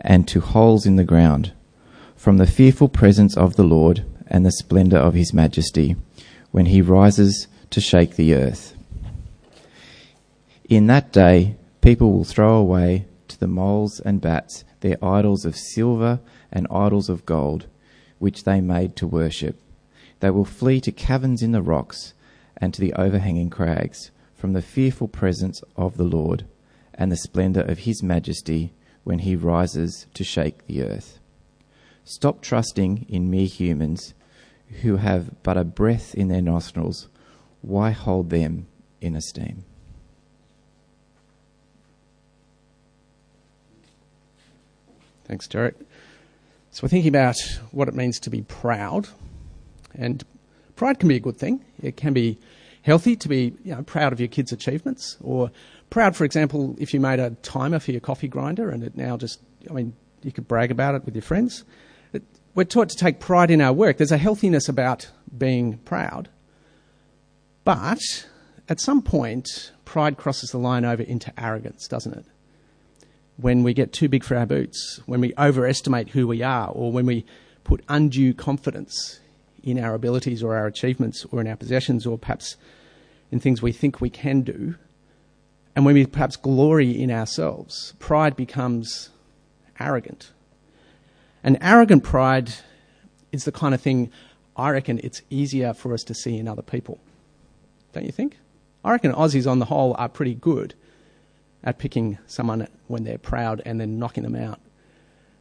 and to holes in the ground, from the fearful presence of the Lord and the splendour of his majesty, when he rises to shake the earth. In that day, people will throw away to the moles and bats their idols of silver and idols of gold, which they made to worship. They will flee to caverns in the rocks and to the overhanging crags from the fearful presence of the Lord and the splendour of his majesty when he rises to shake the earth. Stop trusting in mere humans who have but a breath in their nostrils. Why hold them in esteem? Thanks, Derek. So we're thinking about what it means to be proud, and pride can be a good thing. It can be healthy to be you know, proud of your kids' achievements, or proud, for example, if you made a timer for your coffee grinder and it now just, I mean, you could brag about it with your friends. We're taught to take pride in our work. There's a healthiness about being proud. But at some point, pride crosses the line over into arrogance, doesn't it? When we get too big for our boots, when we overestimate who we are, or when we put undue confidence in our abilities or our achievements or in our possessions or perhaps in things we think we can do, and when we perhaps glory in ourselves, pride becomes arrogant. And arrogant pride is the kind of thing I reckon it's easier for us to see in other people. Don't you think? I reckon Aussies on the whole are pretty good at picking someone when they're proud and then knocking them out,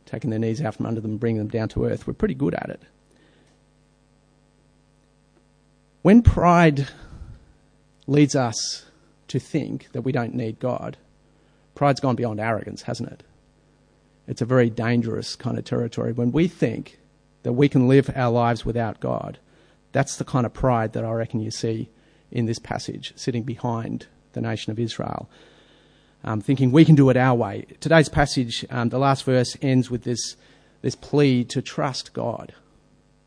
taking their knees out from under them, bringing them down to earth. We're pretty good at it. When pride leads us to think that we don't need God, pride's gone beyond arrogance, hasn't it? It's a very dangerous kind of territory. When we think that we can live our lives without God, that's the kind of pride that I reckon you see in this passage, sitting behind the nation of Israel, um, thinking we can do it our way. Today's passage, um, the last verse ends with this, this plea to trust God,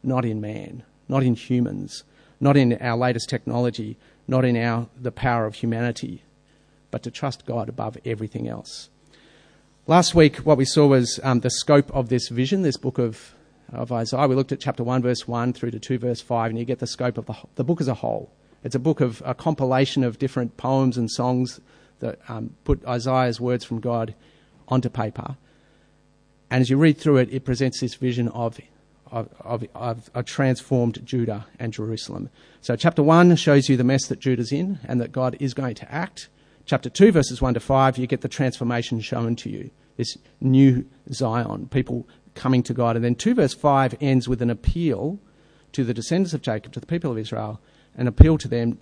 not in man, not in humans, not in our latest technology, not in our, the power of humanity, but to trust God above everything else. Last week, what we saw was um, the scope of this vision, this book of, of Isaiah. We looked at chapter 1, verse 1 through to 2, verse 5, and you get the scope of the, the book as a whole. It's a book of a compilation of different poems and songs that um, put Isaiah's words from God onto paper. And as you read through it, it presents this vision of of, of, a transformed Judah and Jerusalem. So, chapter 1 shows you the mess that Judah's in and that God is going to act. Chapter 2, verses 1 to 5, you get the transformation shown to you this new Zion, people coming to God. And then 2 verse 5 ends with an appeal to the descendants of Jacob, to the people of Israel, an appeal to them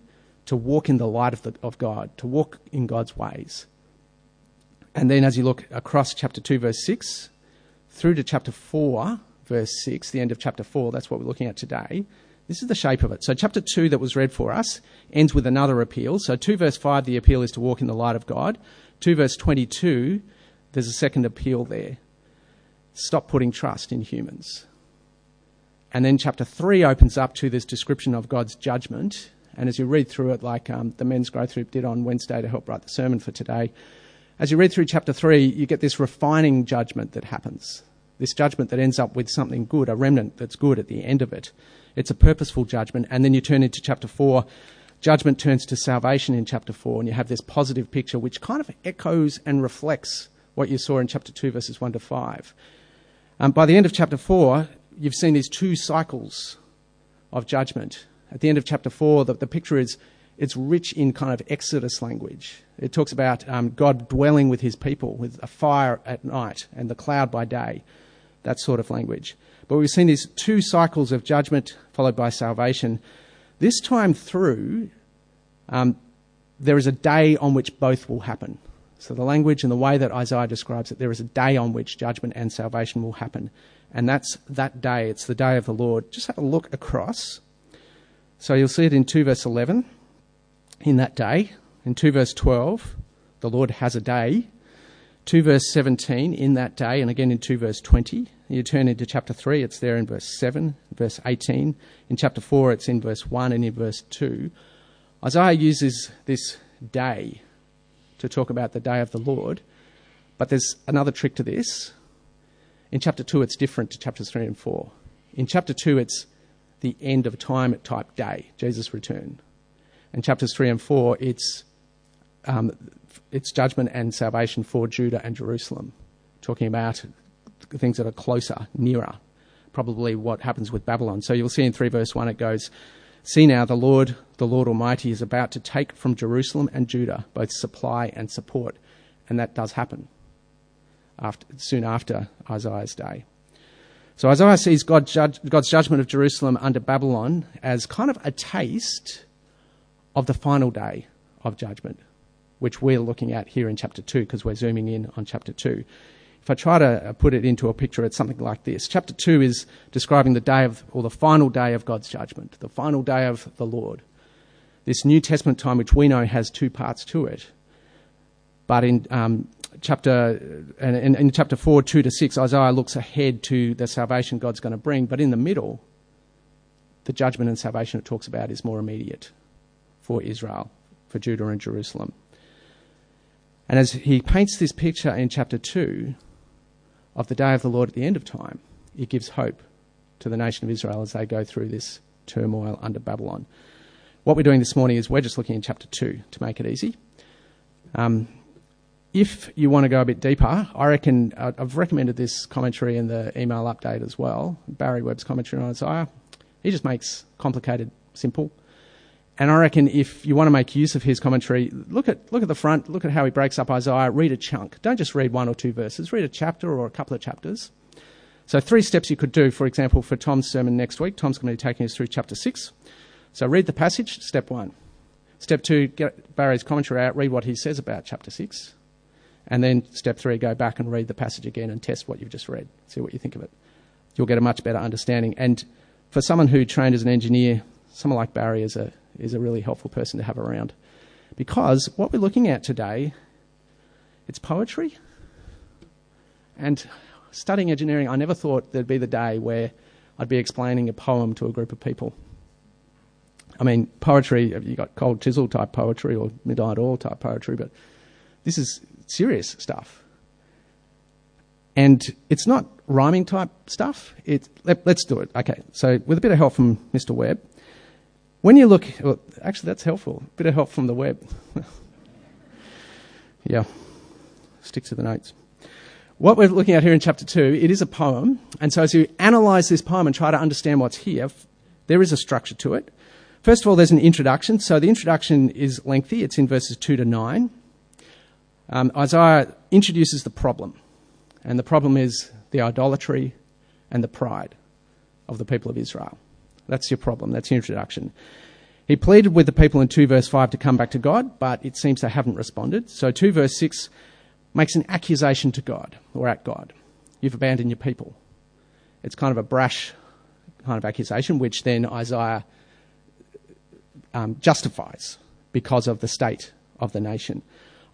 to walk in the light of, the, of God, to walk in God's ways. And then as you look across chapter 2, verse 6, through to chapter 4, verse 6, the end of chapter 4, that's what we're looking at today. This is the shape of it. So, chapter 2 that was read for us ends with another appeal. So, 2 verse 5, the appeal is to walk in the light of God. 2 verse 22, there's a second appeal there. Stop putting trust in humans. And then chapter 3 opens up to this description of God's judgment. And as you read through it, like um, the men's growth group did on Wednesday to help write the sermon for today, as you read through chapter 3, you get this refining judgment that happens this judgment that ends up with something good, a remnant that's good at the end of it. It's a purposeful judgment. And then you turn into chapter 4. Judgment turns to salvation in chapter 4, and you have this positive picture which kind of echoes and reflects what you saw in chapter 2, verses 1 to 5. Um, by the end of chapter 4, you've seen these two cycles of judgment. At the end of chapter 4, the, the picture is it's rich in kind of Exodus language. It talks about um, God dwelling with his people with a fire at night and the cloud by day that sort of language. But we've seen these two cycles of judgment followed by salvation. This time through, um, there is a day on which both will happen. So the language and the way that Isaiah describes it, there is a day on which judgment and salvation will happen. And that's that day. It's the day of the Lord. Just have a look across. So you'll see it in 2 verse 11. In that day. In 2 verse 12, the Lord has a day. 2 verse 17, in that day. And again in 2 verse 20. You turn into chapter 3, it's there in verse 7, verse 18. In chapter 4, it's in verse 1 and in verse 2. Isaiah uses this day to talk about the day of the Lord. But there's another trick to this. In chapter 2, it's different to chapters 3 and 4. In chapter 2, it's the end of time type day, Jesus' return. In chapters 3 and 4, it's, um, it's judgment and salvation for Judah and Jerusalem, talking about things that are closer, nearer, probably what happens with Babylon. So you'll see in 3 verse 1 it goes, See now, the Lord, the Lord Almighty, is about to take from Jerusalem and Judah both supply and support. And that does happen after, soon after Isaiah's day. So Isaiah sees God judge, God's judgment of Jerusalem under Babylon as kind of a taste of the final day of judgment, which we're looking at here in chapter 2 because we're zooming in on chapter 2. If I try to uh, put it into a picture, it's something like this. Chapter 2 is describing the day of, or the final day of God's judgment, the final day of the Lord. This New Testament time, which we know has two parts to it. But in um, chapter, in, in chapter 4, 2 to 6, Isaiah looks ahead to the salvation God's going to bring. But in the middle, the judgment and salvation it talks about is more immediate for Israel, for Judah and Jerusalem. And as he paints this picture in chapter 2, of the day of the Lord at the end of time, it gives hope to the nation of Israel as they go through this turmoil under Babylon. What we're doing this morning is we're just looking in chapter 2 to make it easy. Um, if you want to go a bit deeper, I reckon uh, I've recommended this commentary in the email update as well. Barry Webb's commentary on Isaiah. He just makes complicated simple. And I reckon if you want to make use of his commentary, look at, look at the front, look at how he breaks up Isaiah, read a chunk. Don't just read one or two verses, read a chapter or a couple of chapters. So, three steps you could do, for example, for Tom's sermon next week. Tom's going to be taking us through chapter 6. So, read the passage, step one. Step two, get Barry's commentary out, read what he says about chapter 6. And then step three, go back and read the passage again and test what you've just read, see what you think of it. You'll get a much better understanding. And for someone who trained as an engineer, someone like Barry is a is a really helpful person to have around. Because what we're looking at today, it's poetry. And studying engineering, I never thought there'd be the day where I'd be explaining a poem to a group of people. I mean, poetry, you've got cold chisel type poetry or midnight oil type poetry, but this is serious stuff. And it's not rhyming type stuff. It, let, us do it. Okay, so with a bit of help from Mr. Webb, when you look, well, actually, that's helpful. A bit of help from the web. yeah, stick to the notes. What we're looking at here in chapter 2, it is a poem. And so as you analyze this poem and try to understand what's here, there is a structure to it. First of all, there's an introduction. So the introduction is lengthy, it's in verses 2 to 9. Um, Isaiah introduces the problem. And the problem is the idolatry and the pride of the people of Israel. That's your problem. That's your introduction. He pleaded with the people in 2 verse 5 to come back to God, but it seems they haven't responded. So 2 verse 6 makes an accusation to God or at God. You've abandoned your people. It's kind of a brash kind of accusation, which then Isaiah um, justifies because of the state of the nation.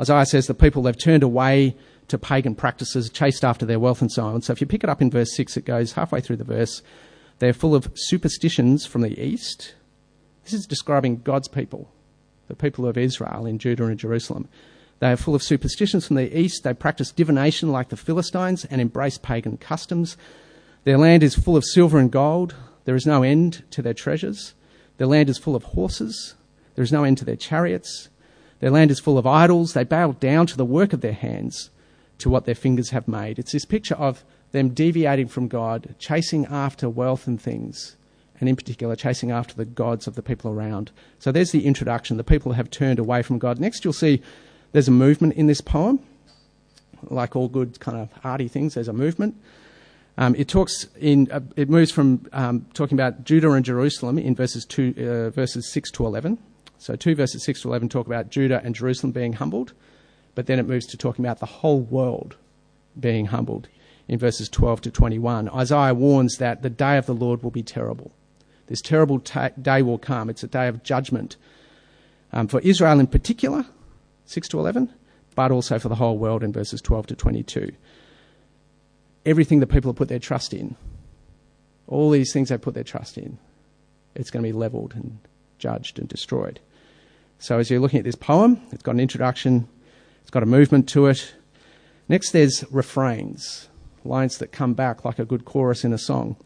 Isaiah says the people have turned away to pagan practices, chased after their wealth, and so on. So if you pick it up in verse 6, it goes halfway through the verse. They're full of superstitions from the east. This is describing God's people, the people of Israel in Judah and Jerusalem. They are full of superstitions from the east. They practice divination like the Philistines and embrace pagan customs. Their land is full of silver and gold. There is no end to their treasures. Their land is full of horses. There is no end to their chariots. Their land is full of idols. They bow down to the work of their hands, to what their fingers have made. It's this picture of them deviating from God, chasing after wealth and things, and in particular, chasing after the gods of the people around. So there's the introduction. The people have turned away from God. Next, you'll see there's a movement in this poem. Like all good kind of arty things, there's a movement. Um, it talks in. Uh, it moves from um, talking about Judah and Jerusalem in verses two, uh, verses six to eleven. So two verses six to eleven talk about Judah and Jerusalem being humbled, but then it moves to talking about the whole world being humbled in verses 12 to 21. Isaiah warns that the day of the Lord will be terrible. This terrible ta- day will come. It's a day of judgment um, for Israel in particular, 6 to 11, but also for the whole world in verses 12 to 22. Everything that people have put their trust in, all these things they put their trust in, it's going to be leveled and judged and destroyed. So as you're looking at this poem, it's got an introduction, it's got a movement to it. Next, there's refrains lines that come back like a good chorus in a song.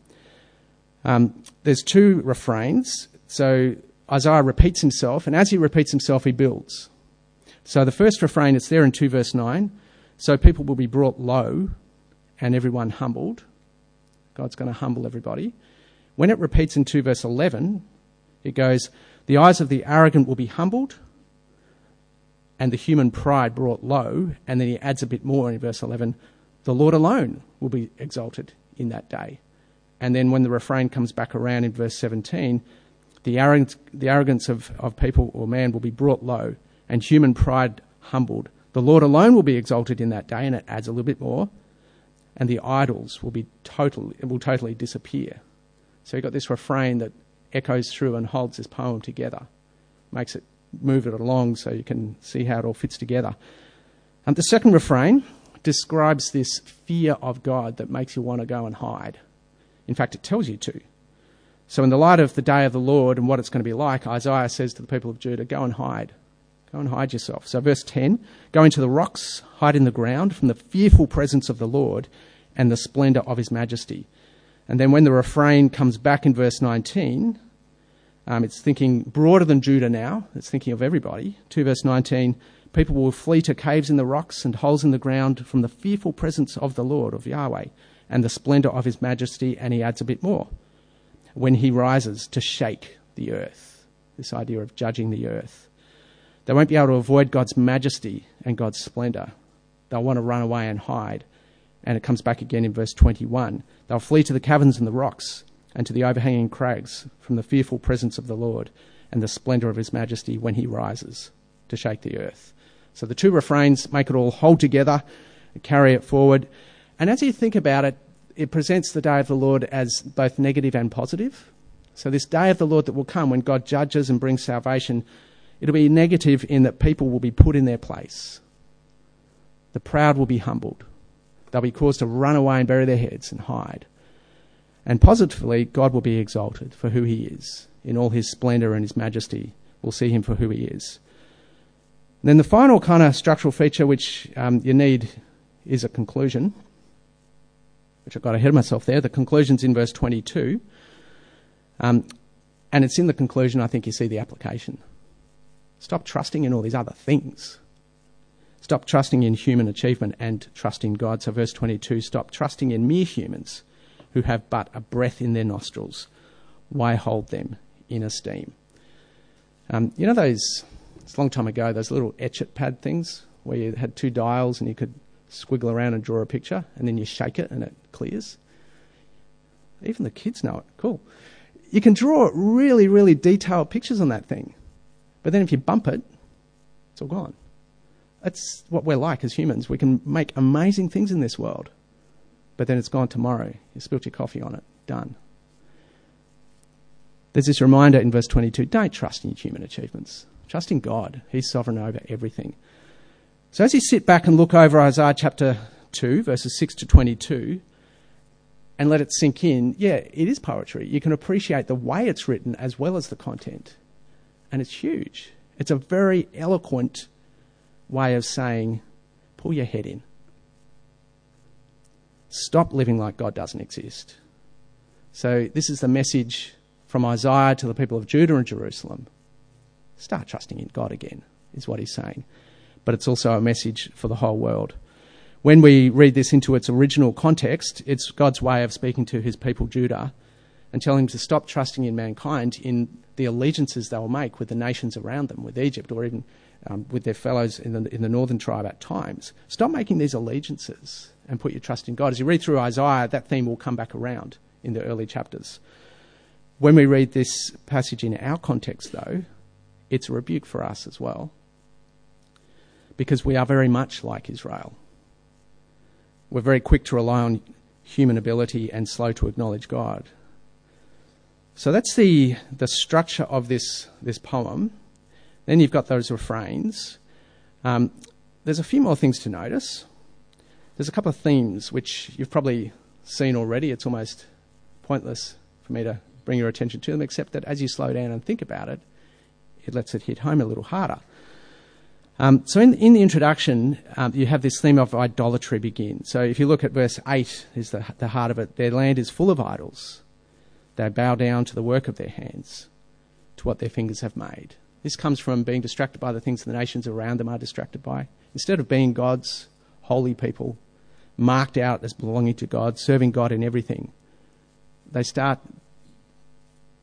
Um, there's two refrains. So Isaiah repeats himself, and as he repeats himself, he builds. So the first refrain, it's there in 2 verse 9. So people will be brought low and everyone humbled. God's going to humble everybody. When it repeats in 2 verse 11, it goes, The eyes of the arrogant will be humbled, and the human pride brought low. And then he adds a bit more in verse 11 The Lord alone will be exalted in that day. And then when the refrain comes back around in verse 17, the arrogance, the arrogance of, of people or man will be brought low, and human pride humbled. The Lord alone will be exalted in that day, and it adds a little bit more. And the idols will be totally will totally disappear. So you've got this refrain that echoes through and holds this poem together, makes it move it along so you can see how it all fits together. And the second refrain describes this fear of God that makes you want to go and hide. In fact, it tells you to. So, in the light of the day of the Lord and what it's going to be like, Isaiah says to the people of Judah, Go and hide. Go and hide yourself. So, verse 10 Go into the rocks, hide in the ground from the fearful presence of the Lord and the splendour of his majesty. And then, when the refrain comes back in verse 19, um, it's thinking broader than Judah now. It's thinking of everybody. 2 verse 19 People will flee to caves in the rocks and holes in the ground from the fearful presence of the Lord, of Yahweh, and the splendour of his majesty. And he adds a bit more when he rises to shake the earth. This idea of judging the earth. They won't be able to avoid God's majesty and God's splendour. They'll want to run away and hide. And it comes back again in verse 21. They'll flee to the caverns and the rocks and to the overhanging crags from the fearful presence of the Lord and the splendour of his majesty when he rises to shake the earth. So the two refrains make it all hold together, carry it forward. And as you think about it, it presents the day of the Lord as both negative and positive. So, this day of the Lord that will come when God judges and brings salvation, it'll be negative in that people will be put in their place. The proud will be humbled. They'll be caused to run away and bury their heads and hide. And positively, God will be exalted for who he is. In all his splendour and his majesty, we'll see him for who he is. Then the final kind of structural feature which um, you need is a conclusion, which I got ahead of myself there. The conclusion's in verse 22. Um, and it's in the conclusion, I think, you see the application. Stop trusting in all these other things. Stop trusting in human achievement and trust in God. So, verse 22 stop trusting in mere humans who have but a breath in their nostrils. Why hold them in esteem? Um, you know those, it's a long time ago, those little etch-it pad things where you had two dials and you could squiggle around and draw a picture and then you shake it and it clears? Even the kids know it. Cool. You can draw really, really detailed pictures on that thing. But then if you bump it, it's all gone. That's what we're like as humans. We can make amazing things in this world but then it's gone tomorrow. You spilt your coffee on it. Done. There's this reminder in verse 22 don't trust in human achievements. Trust in God. He's sovereign over everything. So as you sit back and look over Isaiah chapter 2, verses 6 to 22, and let it sink in, yeah, it is poetry. You can appreciate the way it's written as well as the content. And it's huge. It's a very eloquent way of saying, pull your head in. Stop living like God doesn't exist. So, this is the message from Isaiah to the people of Judah and Jerusalem. Start trusting in God again, is what he's saying. But it's also a message for the whole world. When we read this into its original context, it's God's way of speaking to his people, Judah, and telling them to stop trusting in mankind in the allegiances they'll make with the nations around them, with Egypt, or even um, with their fellows in the, in the northern tribe at times. Stop making these allegiances and put your trust in God. As you read through Isaiah, that theme will come back around in the early chapters. When we read this passage in our context, though, it's a rebuke for us as well. Because we are very much like Israel. We're very quick to rely on human ability and slow to acknowledge God. So that's the, the structure of this, this poem. Then you've got those refrains. Um, there's a few more things to notice. There's a couple of themes which you've probably seen already. It's almost pointless for me to bring your attention to them, except that as you slow down and think about it, it lets it hit home a little harder. Um, so in, in the introduction, um, you have this theme of idolatry begin. So if you look at verse 8, is the, the heart of it. Their land is full of idols. They bow down to the work of their hands, to what their fingers have made. This comes from being distracted by the things the nations around them are distracted by. Instead of being God's holy people, marked out as belonging to God, serving God in everything, they start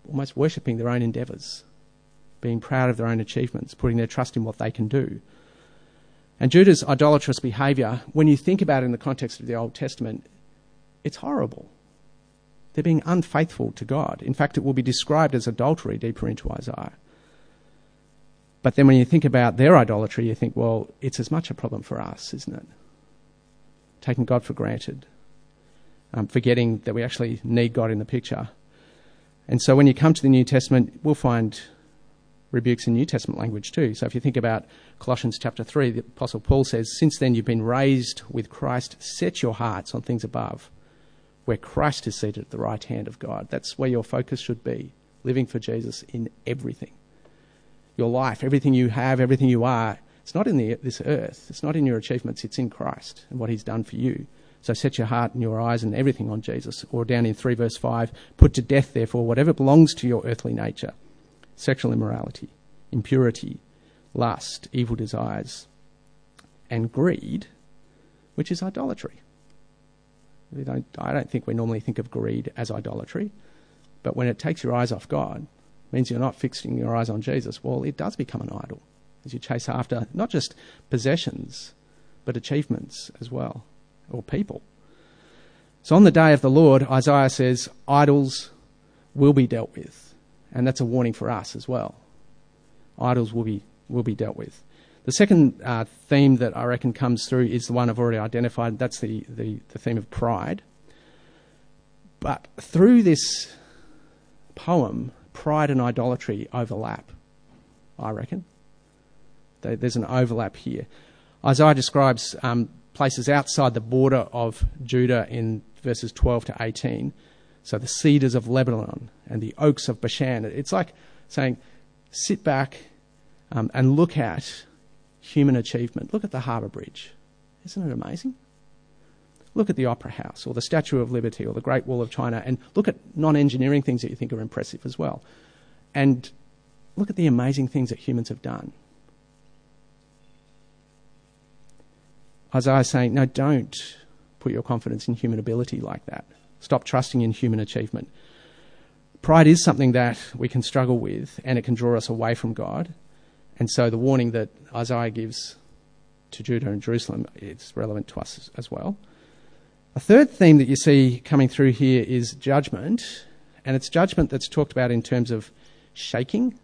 almost worshipping their own endeavours, being proud of their own achievements, putting their trust in what they can do. And Judah's idolatrous behaviour, when you think about it in the context of the Old Testament, it's horrible. They're being unfaithful to God. In fact, it will be described as adultery deeper into Isaiah. But then when you think about their idolatry, you think, well, it's as much a problem for us, isn't it? Taking God for granted, um, forgetting that we actually need God in the picture. And so when you come to the New Testament, we'll find rebukes in New Testament language too. So if you think about Colossians chapter 3, the Apostle Paul says, Since then you've been raised with Christ, set your hearts on things above, where Christ is seated at the right hand of God. That's where your focus should be, living for Jesus in everything. Your life, everything you have, everything you are, it's not in the, this earth, it's not in your achievements, it's in Christ and what He's done for you. So set your heart and your eyes and everything on Jesus. Or down in 3 verse 5, put to death, therefore, whatever belongs to your earthly nature sexual immorality, impurity, lust, evil desires, and greed, which is idolatry. Don't, I don't think we normally think of greed as idolatry, but when it takes your eyes off God, means you're not fixing your eyes on Jesus, well, it does become an idol as you chase after not just possessions, but achievements as well or people. So on the day of the Lord, Isaiah says, idols will be dealt with. And that's a warning for us as well. Idols will be, will be dealt with. The second uh, theme that I reckon comes through is the one I've already identified. That's the, the, the theme of pride. But through this poem, pride and idolatry overlap, I reckon. There's an overlap here. Isaiah describes um, places outside the border of Judah in verses 12 to 18. So the cedars of Lebanon and the oaks of Bashan. It's like saying, sit back um, and look at human achievement. Look at the harbour bridge. Isn't it amazing? Look at the Opera House or the Statue of Liberty or the Great Wall of China and look at non engineering things that you think are impressive as well. And look at the amazing things that humans have done. Isaiah is saying, no, don't put your confidence in human ability like that. Stop trusting in human achievement. Pride is something that we can struggle with and it can draw us away from God. And so the warning that Isaiah gives to Judah and Jerusalem is relevant to us as well. A third theme that you see coming through here is judgment, and it's judgment that's talked about in terms of shaking.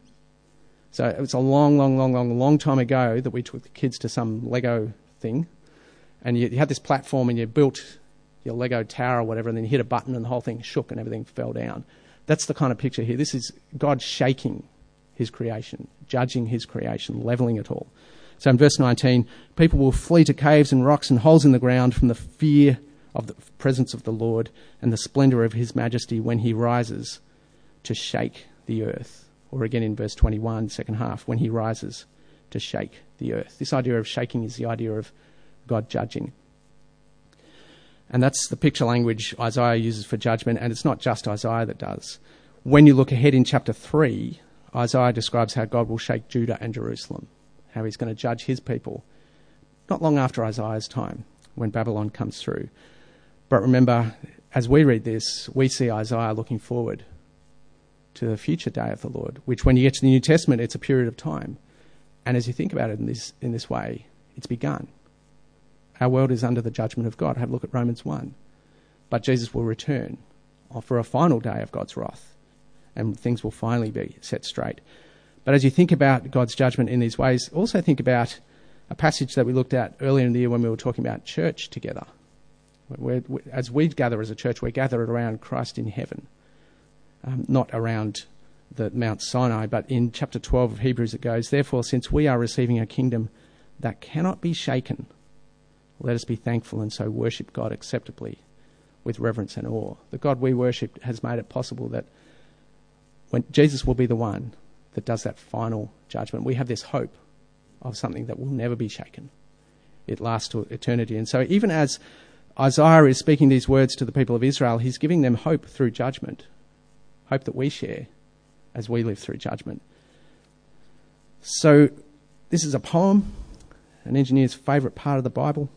So it was a long, long, long, long, long time ago that we took the kids to some Lego thing and you, you had this platform and you built your Lego tower or whatever, and then you hit a button and the whole thing shook and everything fell down. That's the kind of picture here. This is God shaking his creation, judging his creation, levelling it all. So in verse 19, people will flee to caves and rocks and holes in the ground from the fear of the presence of the Lord and the splendour of his majesty when he rises to shake the earth. Or again in verse 21, second half, when he rises to shake the earth. This idea of shaking is the idea of God judging. And that's the picture language Isaiah uses for judgment, and it's not just Isaiah that does. When you look ahead in chapter 3, Isaiah describes how God will shake Judah and Jerusalem, how he's going to judge his people, not long after Isaiah's time, when Babylon comes through. But remember, as we read this, we see Isaiah looking forward to the future day of the Lord, which when you get to the New Testament, it's a period of time. And as you think about it in this, in this way, it's begun. Our world is under the judgment of God. Have a look at Romans 1. But Jesus will return for a final day of God's wrath, and things will finally be set straight. But as you think about God's judgment in these ways, also think about a passage that we looked at earlier in the year when we were talking about church together. We're, as we gather as a church, we're gathered around Christ in heaven, um, not around the Mount Sinai, but in chapter 12 of Hebrews it goes, Therefore, since we are receiving a kingdom that cannot be shaken, let us be thankful and so worship God acceptably with reverence and awe. The God we worship has made it possible that when Jesus will be the one that does that final judgment, we have this hope of something that will never be shaken. It lasts to eternity. And so, even as Isaiah is speaking these words to the people of Israel, he's giving them hope through judgment, hope that we share as we live through judgment. So, this is a poem, an engineer's favourite part of the Bible.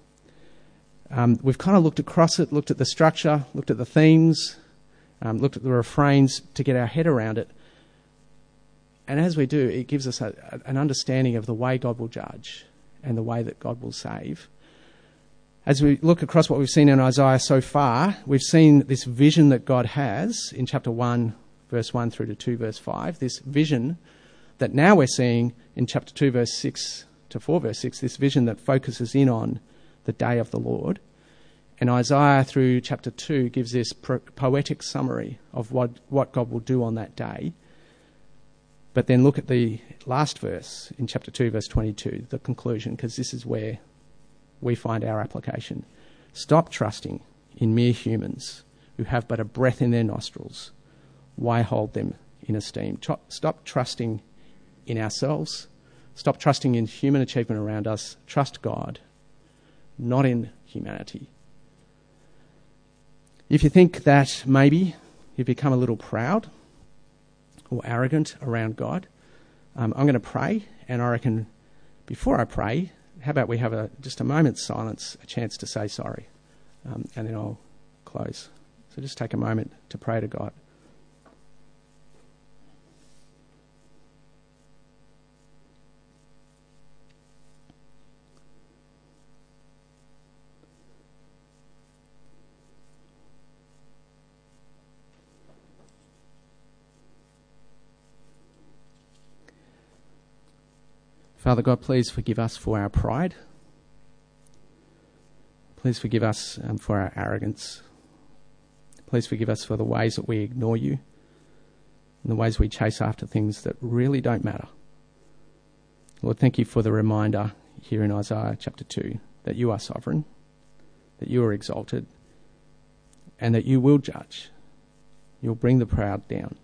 Um, we've kind of looked across it, looked at the structure, looked at the themes, um, looked at the refrains to get our head around it. And as we do, it gives us a, an understanding of the way God will judge and the way that God will save. As we look across what we've seen in Isaiah so far, we've seen this vision that God has in chapter 1, verse 1 through to 2, verse 5. This vision that now we're seeing in chapter 2, verse 6 to 4, verse 6, this vision that focuses in on the day of the Lord. And Isaiah through chapter 2 gives this pro- poetic summary of what, what God will do on that day. But then look at the last verse in chapter 2, verse 22, the conclusion, because this is where we find our application. Stop trusting in mere humans who have but a breath in their nostrils. Why hold them in esteem? Stop trusting in ourselves. Stop trusting in human achievement around us. Trust God, not in humanity. If you think that maybe you've become a little proud, or arrogant around God. Um, I'm going to pray, and I reckon before I pray, how about we have a, just a moment's silence, a chance to say sorry, um, and then I'll close. So just take a moment to pray to God. Father God, please forgive us for our pride. Please forgive us um, for our arrogance. Please forgive us for the ways that we ignore you and the ways we chase after things that really don't matter. Lord, thank you for the reminder here in Isaiah chapter 2 that you are sovereign, that you are exalted, and that you will judge. You'll bring the proud down.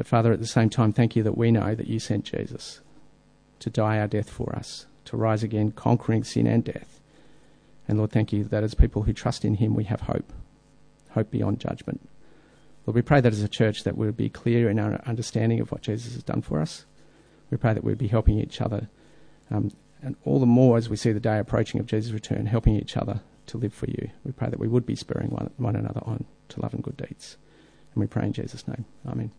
But Father, at the same time, thank you that we know that you sent Jesus to die our death for us, to rise again, conquering sin and death. And Lord, thank you that as people who trust in him, we have hope, hope beyond judgment. Lord, we pray that as a church that we would be clear in our understanding of what Jesus has done for us. We pray that we'd be helping each other, um, and all the more as we see the day approaching of Jesus' return, helping each other to live for you. We pray that we would be spurring one, one another on to love and good deeds. And we pray in Jesus' name. Amen.